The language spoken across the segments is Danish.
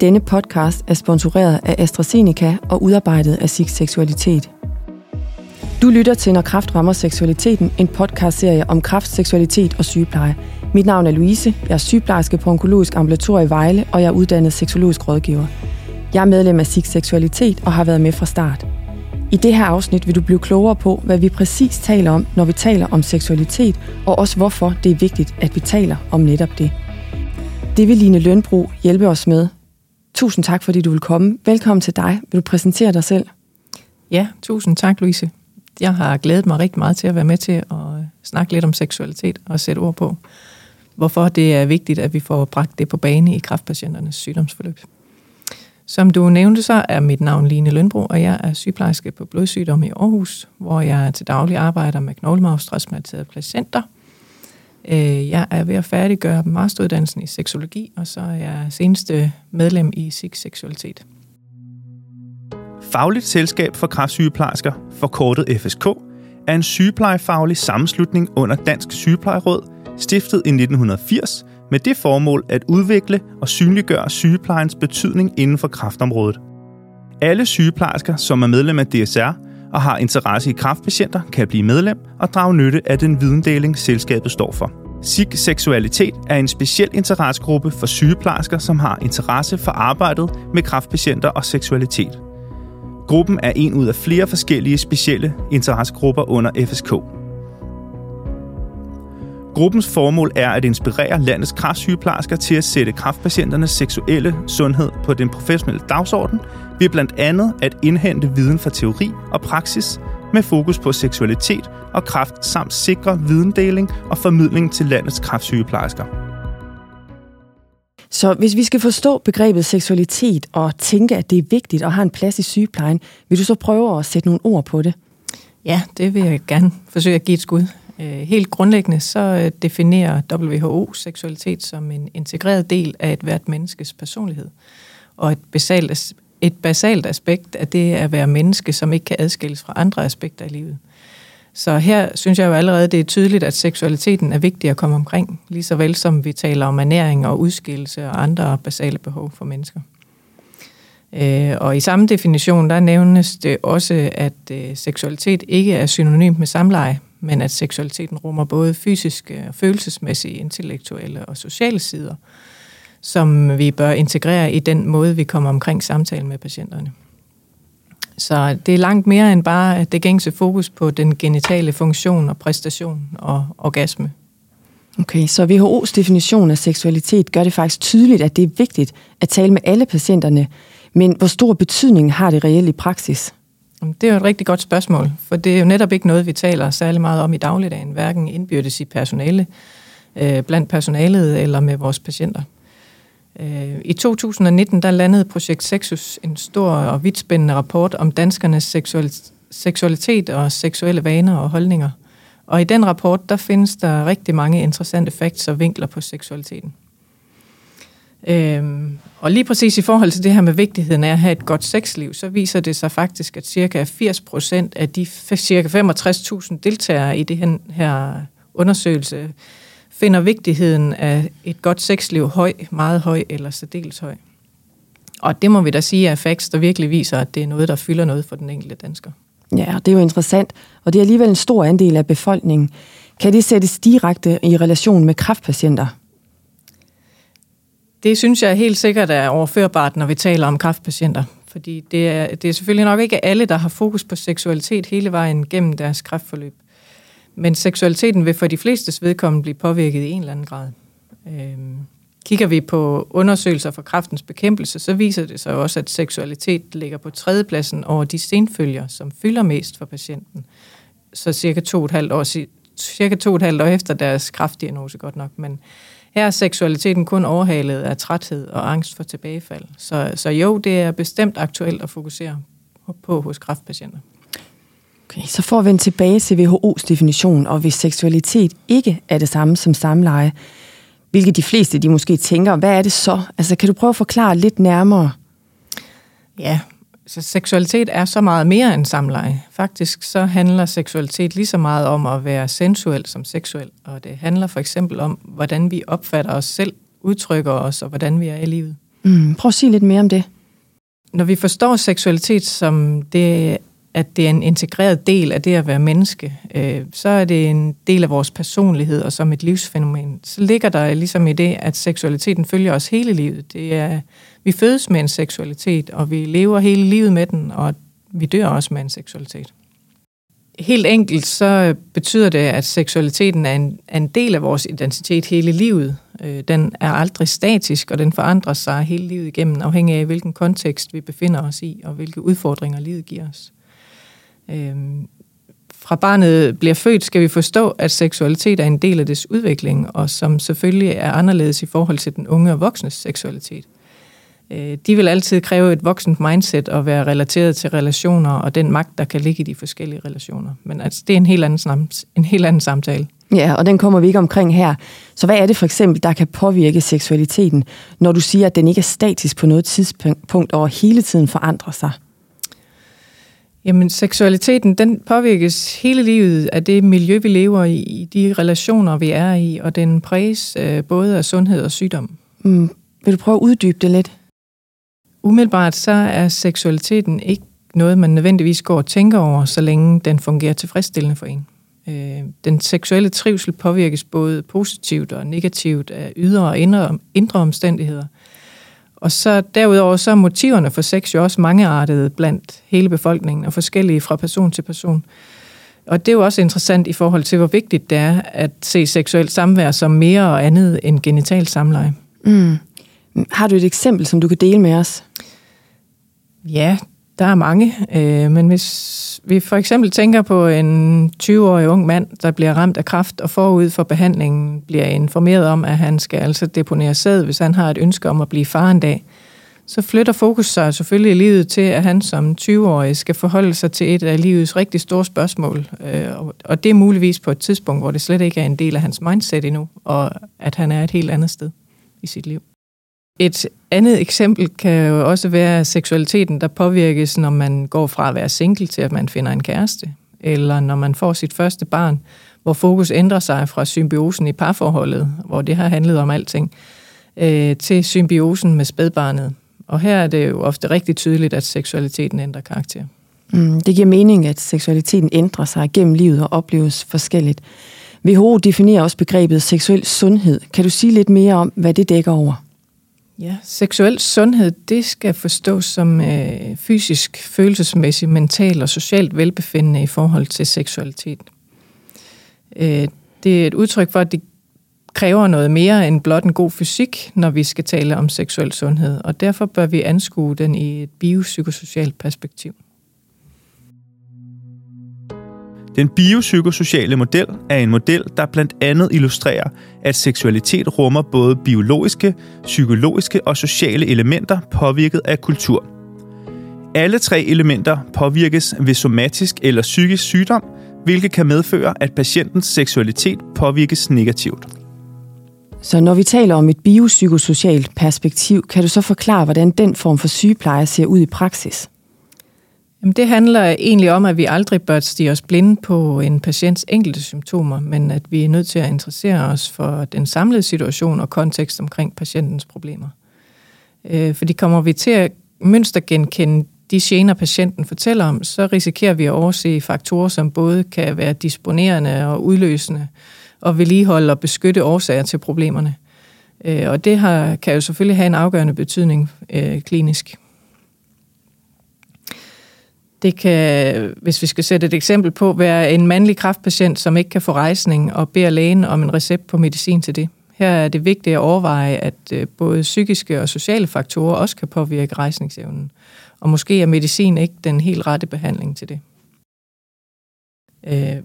Denne podcast er sponsoreret af AstraZeneca og udarbejdet af SIG Seksualitet. Du lytter til Når Kraft rammer seksualiteten, en podcastserie om kraft, seksualitet og sygepleje. Mit navn er Louise, jeg er sygeplejerske på Onkologisk Ambulator i Vejle, og jeg er uddannet seksologisk rådgiver. Jeg er medlem af SIG Seksualitet og har været med fra start. I det her afsnit vil du blive klogere på, hvad vi præcis taler om, når vi taler om seksualitet, og også hvorfor det er vigtigt, at vi taler om netop det. Det vil Line Lønbro hjælpe os med. Tusind tak, fordi du vil komme. Velkommen til dig. Vil du præsentere dig selv? Ja, tusind tak, Louise. Jeg har glædet mig rigtig meget til at være med til at øh, snakke lidt om seksualitet og sætte ord på, hvorfor det er vigtigt, at vi får bragt det på bane i kraftpatienternes sygdomsforløb. Som du nævnte, så er mit navn Line Lønbro, og jeg er sygeplejerske på blodsygdom i Aarhus, hvor jeg til daglig arbejder med knoglemarvstrausplanterede patienter. Øh, jeg er ved at færdiggøre masteruddannelsen i seksologi, og så er jeg seneste medlem i SIG Seksualitet. Fagligt Selskab for Kræftsygeplejersker, forkortet FSK, er en sygeplejefaglig sammenslutning under Dansk Sygeplejeråd, stiftet i 1980 med det formål at udvikle og synliggøre sygeplejens betydning inden for kræftområdet. Alle sygeplejersker, som er medlem af DSR og har interesse i kræftpatienter, kan blive medlem og drage nytte af den videndeling, selskabet står for. SIG Seksualitet er en speciel interessegruppe for sygeplejersker, som har interesse for arbejdet med kræftpatienter og seksualitet. Gruppen er en ud af flere forskellige specielle interessegrupper under FSK. Gruppens formål er at inspirere landets kræftsygeplejersker til at sætte kræftpatienternes seksuelle sundhed på den professionelle dagsorden ved blandt andet at indhente viden fra teori og praksis med fokus på seksualitet og kræft samt sikre videndeling og formidling til landets kræftsygeplejersker. Så hvis vi skal forstå begrebet seksualitet og tænke, at det er vigtigt at have en plads i sygeplejen, vil du så prøve at sætte nogle ord på det? Ja, det vil jeg gerne forsøge at give et skud. Øh, helt grundlæggende så øh, definerer WHO seksualitet som en integreret del af et hvert menneskes personlighed. Og et basalt, et basalt aspekt af det at være menneske, som ikke kan adskilles fra andre aspekter i livet. Så her synes jeg jo allerede, det er tydeligt, at seksualiteten er vigtig at komme omkring, lige så vel som vi taler om ernæring og udskillelse og andre basale behov for mennesker. Øh, og i samme definition, der nævnes det også, at øh, seksualitet ikke er synonymt med samleje, men at seksualiteten rummer både fysiske, følelsesmæssige, intellektuelle og sociale sider, som vi bør integrere i den måde, vi kommer omkring samtalen med patienterne. Så det er langt mere end bare det gængse fokus på den genitale funktion og præstation og orgasme. Okay, så WHO's definition af seksualitet gør det faktisk tydeligt, at det er vigtigt at tale med alle patienterne, men hvor stor betydning har det reelt i praksis? Det er jo et rigtig godt spørgsmål, for det er jo netop ikke noget, vi taler særlig meget om i dagligdagen, hverken indbyrdes i personale, øh, blandt personalet eller med vores patienter. Øh, I 2019 der landede Projekt Sexus en stor og vidtspændende rapport om danskernes seksualitet og seksuelle vaner og holdninger. Og i den rapport der findes der rigtig mange interessante facts og vinkler på seksualiteten. Øhm, og lige præcis i forhold til det her med vigtigheden af at have et godt sexliv, så viser det sig faktisk, at cirka 80% af de cirka 65.000 deltagere i det her undersøgelse finder vigtigheden af et godt sexliv høj, meget høj eller særdeles høj. Og det må vi da sige er facts, der virkelig viser, at det er noget, der fylder noget for den enkelte dansker. Ja, det er jo interessant, og det er alligevel en stor andel af befolkningen. Kan det sættes direkte i relation med kræftpatienter? Det synes jeg helt sikkert er overførbart, når vi taler om kræftpatienter. Fordi det er, det er selvfølgelig nok ikke alle, der har fokus på seksualitet hele vejen gennem deres kræftforløb. Men seksualiteten vil for de flestes vedkommende blive påvirket i en eller anden grad. Øhm, kigger vi på undersøgelser for kræftens bekæmpelse, så viser det sig også, at seksualitet ligger på tredjepladsen over de senfølger, som fylder mest for patienten. Så cirka to og et halvt år, cirka to og et halvt år efter deres kræftdiagnose godt nok. Men her er seksualiteten kun overhalet af træthed og angst for tilbagefald. Så, så jo, det er bestemt aktuelt at fokusere på hos kræftpatienter. Okay, så for at vende tilbage til WHO's definition, og hvis seksualitet ikke er det samme som samleje, hvilket de fleste de måske tænker, hvad er det så? Altså, kan du prøve at forklare lidt nærmere? Ja, så seksualitet er så meget mere end samleje. Faktisk så handler seksualitet lige så meget om at være sensuel som seksuel, og det handler for eksempel om, hvordan vi opfatter os selv, udtrykker os og hvordan vi er i livet. Mm, prøv at sige lidt mere om det. Når vi forstår seksualitet som det, at det er en integreret del af det at være menneske, øh, så er det en del af vores personlighed og som et livsfænomen. Så ligger der ligesom i det, at seksualiteten følger os hele livet. Det er, vi fødes med en seksualitet, og vi lever hele livet med den, og vi dør også med en seksualitet. Helt enkelt så betyder det, at seksualiteten er en, er en del af vores identitet hele livet. Øh, den er aldrig statisk, og den forandrer sig hele livet igennem, afhængig af hvilken kontekst vi befinder os i, og hvilke udfordringer livet giver os. Øhm, fra barnet bliver født, skal vi forstå, at seksualitet er en del af dets udvikling, og som selvfølgelig er anderledes i forhold til den unge og voksnes seksualitet. Øh, de vil altid kræve et voksent mindset og være relateret til relationer og den magt, der kan ligge i de forskellige relationer. Men altså, det er en helt, anden, en helt anden samtale. Ja, og den kommer vi ikke omkring her. Så hvad er det for eksempel, der kan påvirke seksualiteten, når du siger, at den ikke er statisk på noget tidspunkt og hele tiden forandrer sig? Jamen, seksualiteten, den påvirkes hele livet af det miljø, vi lever i, i de relationer, vi er i, og den præges øh, både af sundhed og sygdom. Mm. Vil du prøve at uddybe det lidt? Umiddelbart så er seksualiteten ikke noget, man nødvendigvis går og tænker over, så længe den fungerer tilfredsstillende for en. Øh, den seksuelle trivsel påvirkes både positivt og negativt af ydre og indre, indre omstændigheder. Og så derudover så er motiverne for sex jo også mangeartede blandt hele befolkningen og forskellige fra person til person. Og det er jo også interessant i forhold til, hvor vigtigt det er at se seksuelt samvær som mere og andet end genitalt samleje. Mm. Har du et eksempel, som du kan dele med os? Ja, der er mange. Øh, men hvis vi for eksempel tænker på en 20-årig ung mand, der bliver ramt af kræft og forud for behandlingen bliver informeret om, at han skal altså deponere sæd, hvis han har et ønske om at blive far en dag, så flytter fokus sig selvfølgelig i livet til, at han som 20-årig skal forholde sig til et af livets rigtig store spørgsmål. Øh, og det er muligvis på et tidspunkt, hvor det slet ikke er en del af hans mindset endnu, og at han er et helt andet sted i sit liv. Et andet eksempel kan jo også være seksualiteten, der påvirkes, når man går fra at være single til, at man finder en kæreste. Eller når man får sit første barn, hvor fokus ændrer sig fra symbiosen i parforholdet, hvor det har handlet om alting, øh, til symbiosen med spædbarnet. Og her er det jo ofte rigtig tydeligt, at seksualiteten ændrer karakter. Mm, det giver mening, at seksualiteten ændrer sig gennem livet og opleves forskelligt. WHO definerer også begrebet seksuel sundhed. Kan du sige lidt mere om, hvad det dækker over? Ja, seksuel sundhed, det skal forstås som øh, fysisk, følelsesmæssig, mental og socialt velbefindende i forhold til seksualitet. Øh, det er et udtryk for, at det kræver noget mere end blot en god fysik, når vi skal tale om seksuel sundhed, og derfor bør vi anskue den i et biopsykosocialt perspektiv. Den biopsykosociale model er en model, der blandt andet illustrerer, at seksualitet rummer både biologiske, psykologiske og sociale elementer påvirket af kultur. Alle tre elementer påvirkes ved somatisk eller psykisk sygdom, hvilket kan medføre, at patientens seksualitet påvirkes negativt. Så når vi taler om et biopsykosocialt perspektiv, kan du så forklare, hvordan den form for sygepleje ser ud i praksis? Jamen, det handler egentlig om, at vi aldrig bør stige os blinde på en patients enkelte symptomer, men at vi er nødt til at interessere os for den samlede situation og kontekst omkring patientens problemer. Øh, fordi kommer vi til at mønstergenkende de gener, patienten fortæller om, så risikerer vi at overse faktorer, som både kan være disponerende og udløsende, og vedligeholde og beskytte årsager til problemerne. Øh, og det har, kan jo selvfølgelig have en afgørende betydning øh, klinisk. Det kan, hvis vi skal sætte et eksempel på, være en mandlig kraftpatient, som ikke kan få rejsning og beder lægen om en recept på medicin til det. Her er det vigtigt at overveje, at øh, både psykiske og sociale faktorer også kan påvirke rejsningsevnen. Og måske er medicin ikke den helt rette behandling til det. Øh,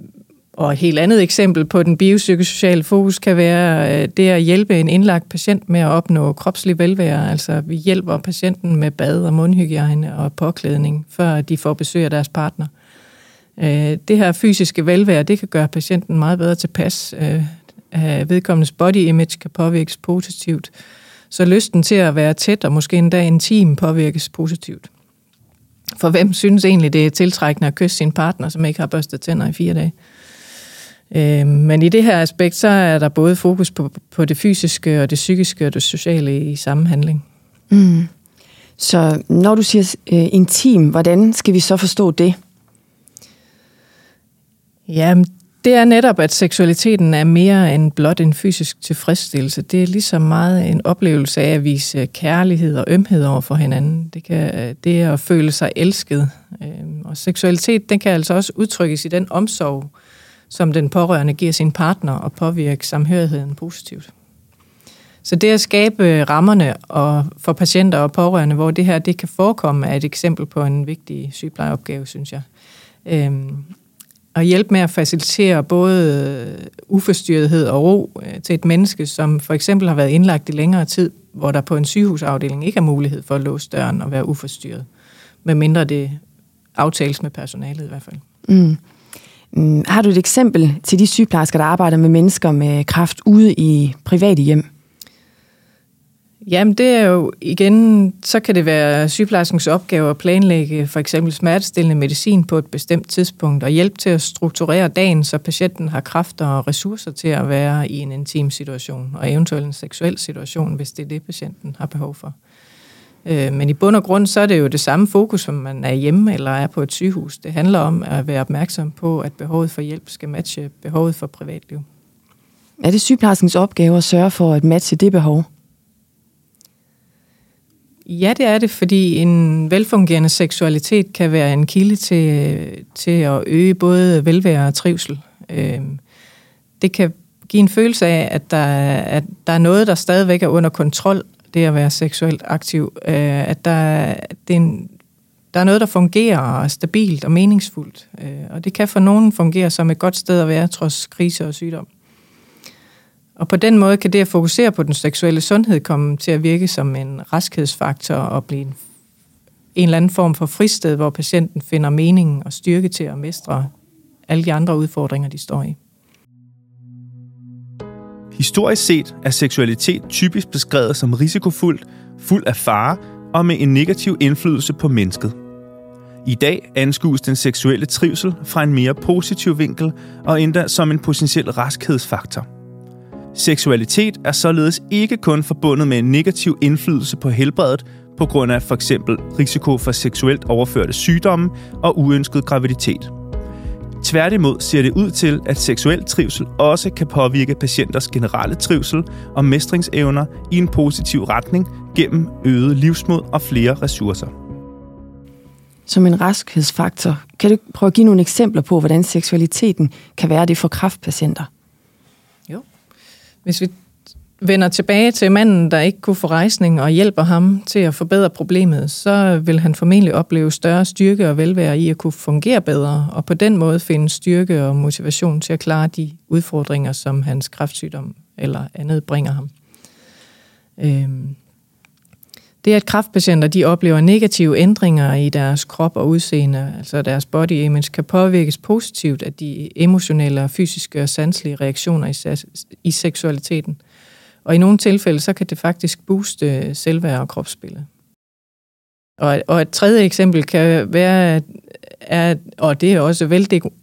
og et helt andet eksempel på den biopsykosociale fokus kan være øh, det at hjælpe en indlagt patient med at opnå kropslig velvære. Altså vi hjælper patienten med bad og mundhygiejne og påklædning, før de får besøg af deres partner. Øh, det her fysiske velvære, det kan gøre patienten meget bedre tilpas. Øh, vedkommendes body image kan påvirkes positivt. Så lysten til at være tæt og måske endda intim påvirkes positivt. For hvem synes egentlig, det er tiltrækkende at kysse sin partner, som ikke har børstet tænder i fire dage? Øh, men i det her aspekt, så er der både fokus på, på det fysiske og det psykiske og det sociale i samme handling. Mm. Så når du siger øh, intim, hvordan skal vi så forstå det? Ja, det er netop, at seksualiteten er mere end blot en fysisk tilfredsstillelse. Det er lige så meget en oplevelse af at vise kærlighed og ømhed over for hinanden. Det, kan, det er at føle sig elsket. Øhm, og seksualitet, den kan altså også udtrykkes i den omsorg, som den pårørende giver sin partner og påvirke samhørigheden positivt. Så det at skabe rammerne og for patienter og pårørende, hvor det her det kan forekomme, er et eksempel på en vigtig sygeplejeopgave, synes jeg. Øhm, at hjælpe med at facilitere både uforstyrrethed og ro øh, til et menneske, som for eksempel har været indlagt i længere tid, hvor der på en sygehusafdeling ikke er mulighed for at låse døren og være uforstyrret, medmindre det aftales med personalet i hvert fald. Mm. Mm, har du et eksempel til de sygeplejersker, der arbejder med mennesker med kraft ude i private hjem? Jamen det er jo igen, så kan det være sygeplejerskens opgave at planlægge for eksempel smertestillende medicin på et bestemt tidspunkt og hjælpe til at strukturere dagen, så patienten har kræfter og ressourcer til at være i en intim situation og eventuelt en seksuel situation, hvis det er det, patienten har behov for. Øh, men i bund og grund, så er det jo det samme fokus, som man er hjemme eller er på et sygehus. Det handler om at være opmærksom på, at behovet for hjælp skal matche behovet for privatliv. Er det sygeplejerskens opgave at sørge for at matche det behov? Ja, det er det, fordi en velfungerende seksualitet kan være en kilde til, til at øge både velvære og trivsel. Øhm, det kan give en følelse af, at der, at der er noget, der stadigvæk er under kontrol, det at være seksuelt aktiv. Øh, at der, det er en, der er noget, der fungerer stabilt og meningsfuldt. Øh, og det kan for nogen fungere som et godt sted at være, trods krise og sygdom. Og på den måde kan det at fokusere på den seksuelle sundhed komme til at virke som en raskhedsfaktor og blive en, en eller anden form for fristed, hvor patienten finder mening og styrke til at mestre alle de andre udfordringer, de står i. Historisk set er seksualitet typisk beskrevet som risikofuldt, fuld af fare og med en negativ indflydelse på mennesket. I dag anskues den seksuelle trivsel fra en mere positiv vinkel og endda som en potentiel raskhedsfaktor – Seksualitet er således ikke kun forbundet med en negativ indflydelse på helbredet på grund af for eksempel risiko for seksuelt overførte sygdomme og uønsket graviditet. Tværtimod ser det ud til, at seksuel trivsel også kan påvirke patienters generelle trivsel og mestringsevner i en positiv retning gennem øget livsmod og flere ressourcer. Som en raskhedsfaktor, kan du prøve at give nogle eksempler på, hvordan seksualiteten kan være det for kraftpatienter? Hvis vi vender tilbage til manden, der ikke kunne få rejsning og hjælper ham til at forbedre problemet, så vil han formentlig opleve større styrke og velvære i at kunne fungere bedre, og på den måde finde styrke og motivation til at klare de udfordringer, som hans kræftsygdom eller andet bringer ham. Øhm. Det, at kræftpatienter de oplever negative ændringer i deres krop og udseende, altså deres body image, kan påvirkes positivt af de emotionelle, fysiske og sanselige reaktioner i, i seksualiteten. Og i nogle tilfælde, så kan det faktisk booste øh, selvværd og kropsbillede. Og, og et tredje eksempel kan være, at, og det er også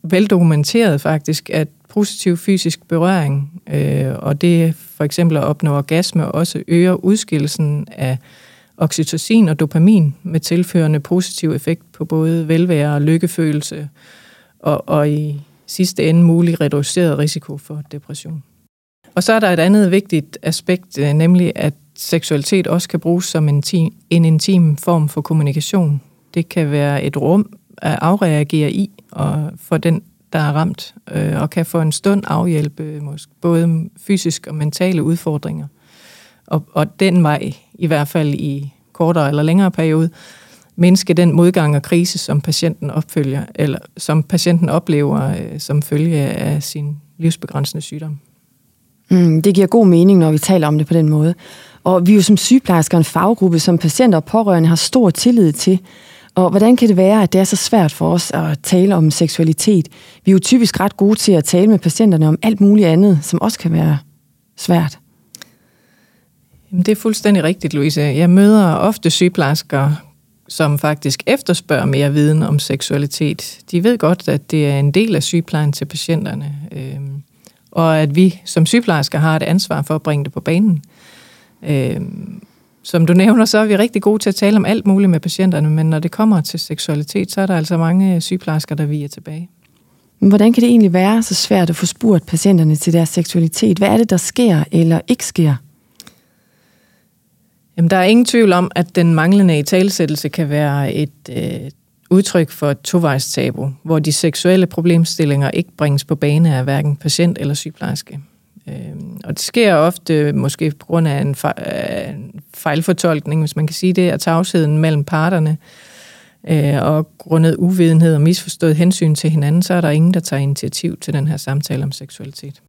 veldokumenteret faktisk, at positiv fysisk berøring, øh, og det for eksempel at opnå orgasme, også øger udskillelsen af oxytocin og dopamin med tilførende positiv effekt på både velvære og lykkefølelse, og, og i sidste ende mulig reduceret risiko for depression. Og så er der et andet vigtigt aspekt, øh, nemlig at seksualitet også kan bruges som en, intim, en intim form for kommunikation. Det kan være et rum at afreagere i, og for den, der er ramt, øh, og kan for en stund afhjælpe måske både fysiske og mentale udfordringer. Og, og den vej i hvert fald i kortere eller længere periode, mindske den modgang og krise, som patienten opfølger, eller som patienten oplever øh, som følge af sin livsbegrænsende sygdom. Mm, det giver god mening, når vi taler om det på den måde. Og vi er jo som sygeplejersker en faggruppe, som patienter og pårørende har stor tillid til. Og hvordan kan det være, at det er så svært for os at tale om seksualitet? Vi er jo typisk ret gode til at tale med patienterne om alt muligt andet, som også kan være svært. Jamen, det er fuldstændig rigtigt, Louise. Jeg møder ofte sygeplejersker, som faktisk efterspørger mere viden om seksualitet. De ved godt, at det er en del af sygeplejen til patienterne, øh, og at vi som sygeplejersker har et ansvar for at bringe det på banen. Øh, som du nævner, så er vi rigtig gode til at tale om alt muligt med patienterne, men når det kommer til seksualitet, så er der altså mange sygeplejersker, der viger tilbage. Men hvordan kan det egentlig være så svært at få spurgt patienterne til deres seksualitet? Hvad er det, der sker eller ikke sker? Jamen, der er ingen tvivl om, at den manglende italesættelse kan være et øh, udtryk for et tovejstabu, hvor de seksuelle problemstillinger ikke bringes på bane af hverken patient eller sygeplejerske. Øhm, og det sker ofte måske på grund af en, fejlfortolkning, hvis man kan sige det, af tavsheden mellem parterne, øh, og grundet uvidenhed og misforstået hensyn til hinanden, så er der ingen, der tager initiativ til den her samtale om seksualitet.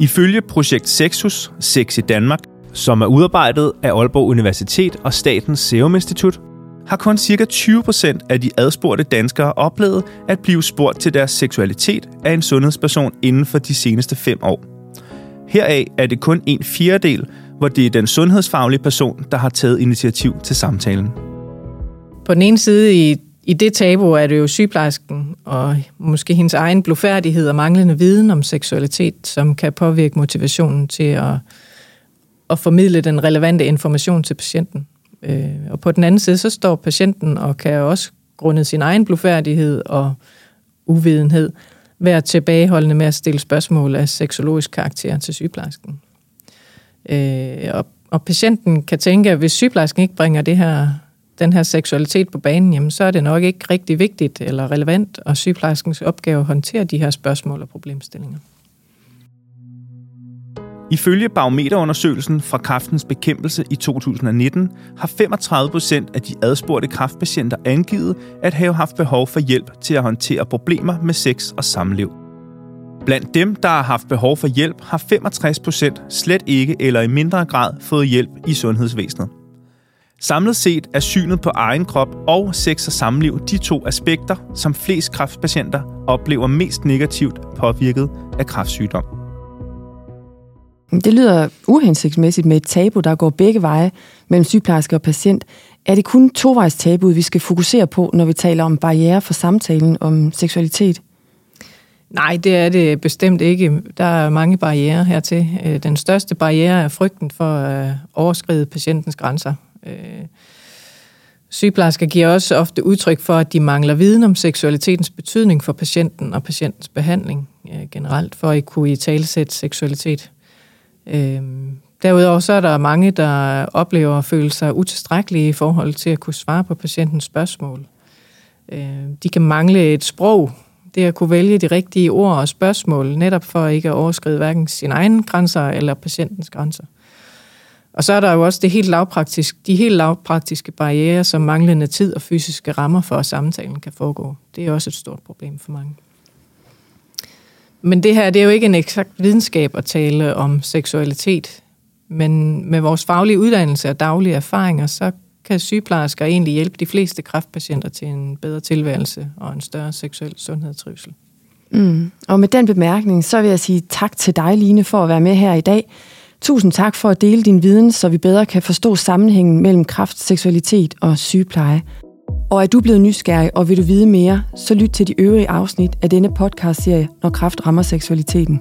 Ifølge projekt Sexus, Sex i Danmark, som er udarbejdet af Aalborg Universitet og Statens Serum Institut, har kun ca. 20% af de adspurgte danskere oplevet at blive spurgt til deres seksualitet af en sundhedsperson inden for de seneste 5 år. Heraf er det kun en fjerdedel, hvor det er den sundhedsfaglige person, der har taget initiativ til samtalen. På den ene side i, i det tabu er det jo sygeplejersken og måske hendes egen blufærdighed og manglende viden om seksualitet, som kan påvirke motivationen til at, at formidle den relevante information til patienten. Øh, og på den anden side, så står patienten og kan også grundet sin egen blufærdighed og uvidenhed være tilbageholdende med at stille spørgsmål af seksologisk karakter til sygeplejersken. Øh, og, og patienten kan tænke, at hvis sygeplejersken ikke bringer det her, den her seksualitet på banen, jamen, så er det nok ikke rigtig vigtigt eller relevant, og sygeplejerskens opgave at håndtere de her spørgsmål og problemstillinger. Ifølge barometerundersøgelsen fra Kræftens bekæmpelse i 2019 har 35 procent af de adspurgte kræftpatienter angivet at have haft behov for hjælp til at håndtere problemer med sex og samliv. Blandt dem, der har haft behov for hjælp, har 65 procent slet ikke eller i mindre grad fået hjælp i sundhedsvæsenet. Samlet set er synet på egen krop og sex og samliv de to aspekter, som flest kræftpatienter oplever mest negativt påvirket af kræftsygdom. Det lyder uhensigtsmæssigt med et tabu, der går begge veje mellem sygeplejerske og patient. Er det kun tovejs tabu, vi skal fokusere på, når vi taler om barriere for samtalen om seksualitet? Nej, det er det bestemt ikke. Der er mange barriere hertil. Øh, den største barriere er frygten for at overskride patientens grænser. Øh, sygeplejersker giver også ofte udtryk for, at de mangler viden om seksualitetens betydning for patienten og patientens behandling generelt, for at kunne i talesætte seksualitet. Øhm, derudover så er der mange, der oplever at føle sig utilstrækkelige i forhold til at kunne svare på patientens spørgsmål. Øhm, de kan mangle et sprog, det at kunne vælge de rigtige ord og spørgsmål, netop for ikke at overskride hverken sine egne grænser eller patientens grænser. Og så er der jo også det helt lavpraktisk, de helt lavpraktiske barriere, som manglende tid og fysiske rammer for, at samtalen kan foregå. Det er også et stort problem for mange. Men det her, det er jo ikke en eksakt videnskab at tale om seksualitet. Men med vores faglige uddannelse og daglige erfaringer, så kan sygeplejersker egentlig hjælpe de fleste kræftpatienter til en bedre tilværelse og en større seksuel sundhed og trivsel. Mm. Og med den bemærkning, så vil jeg sige tak til dig, Line, for at være med her i dag. Tusind tak for at dele din viden, så vi bedre kan forstå sammenhængen mellem kræft, seksualitet og sygepleje. Og er du blevet nysgerrig, og vil du vide mere, så lyt til de øvrige afsnit af denne podcastserie, Når kraft rammer seksualiteten.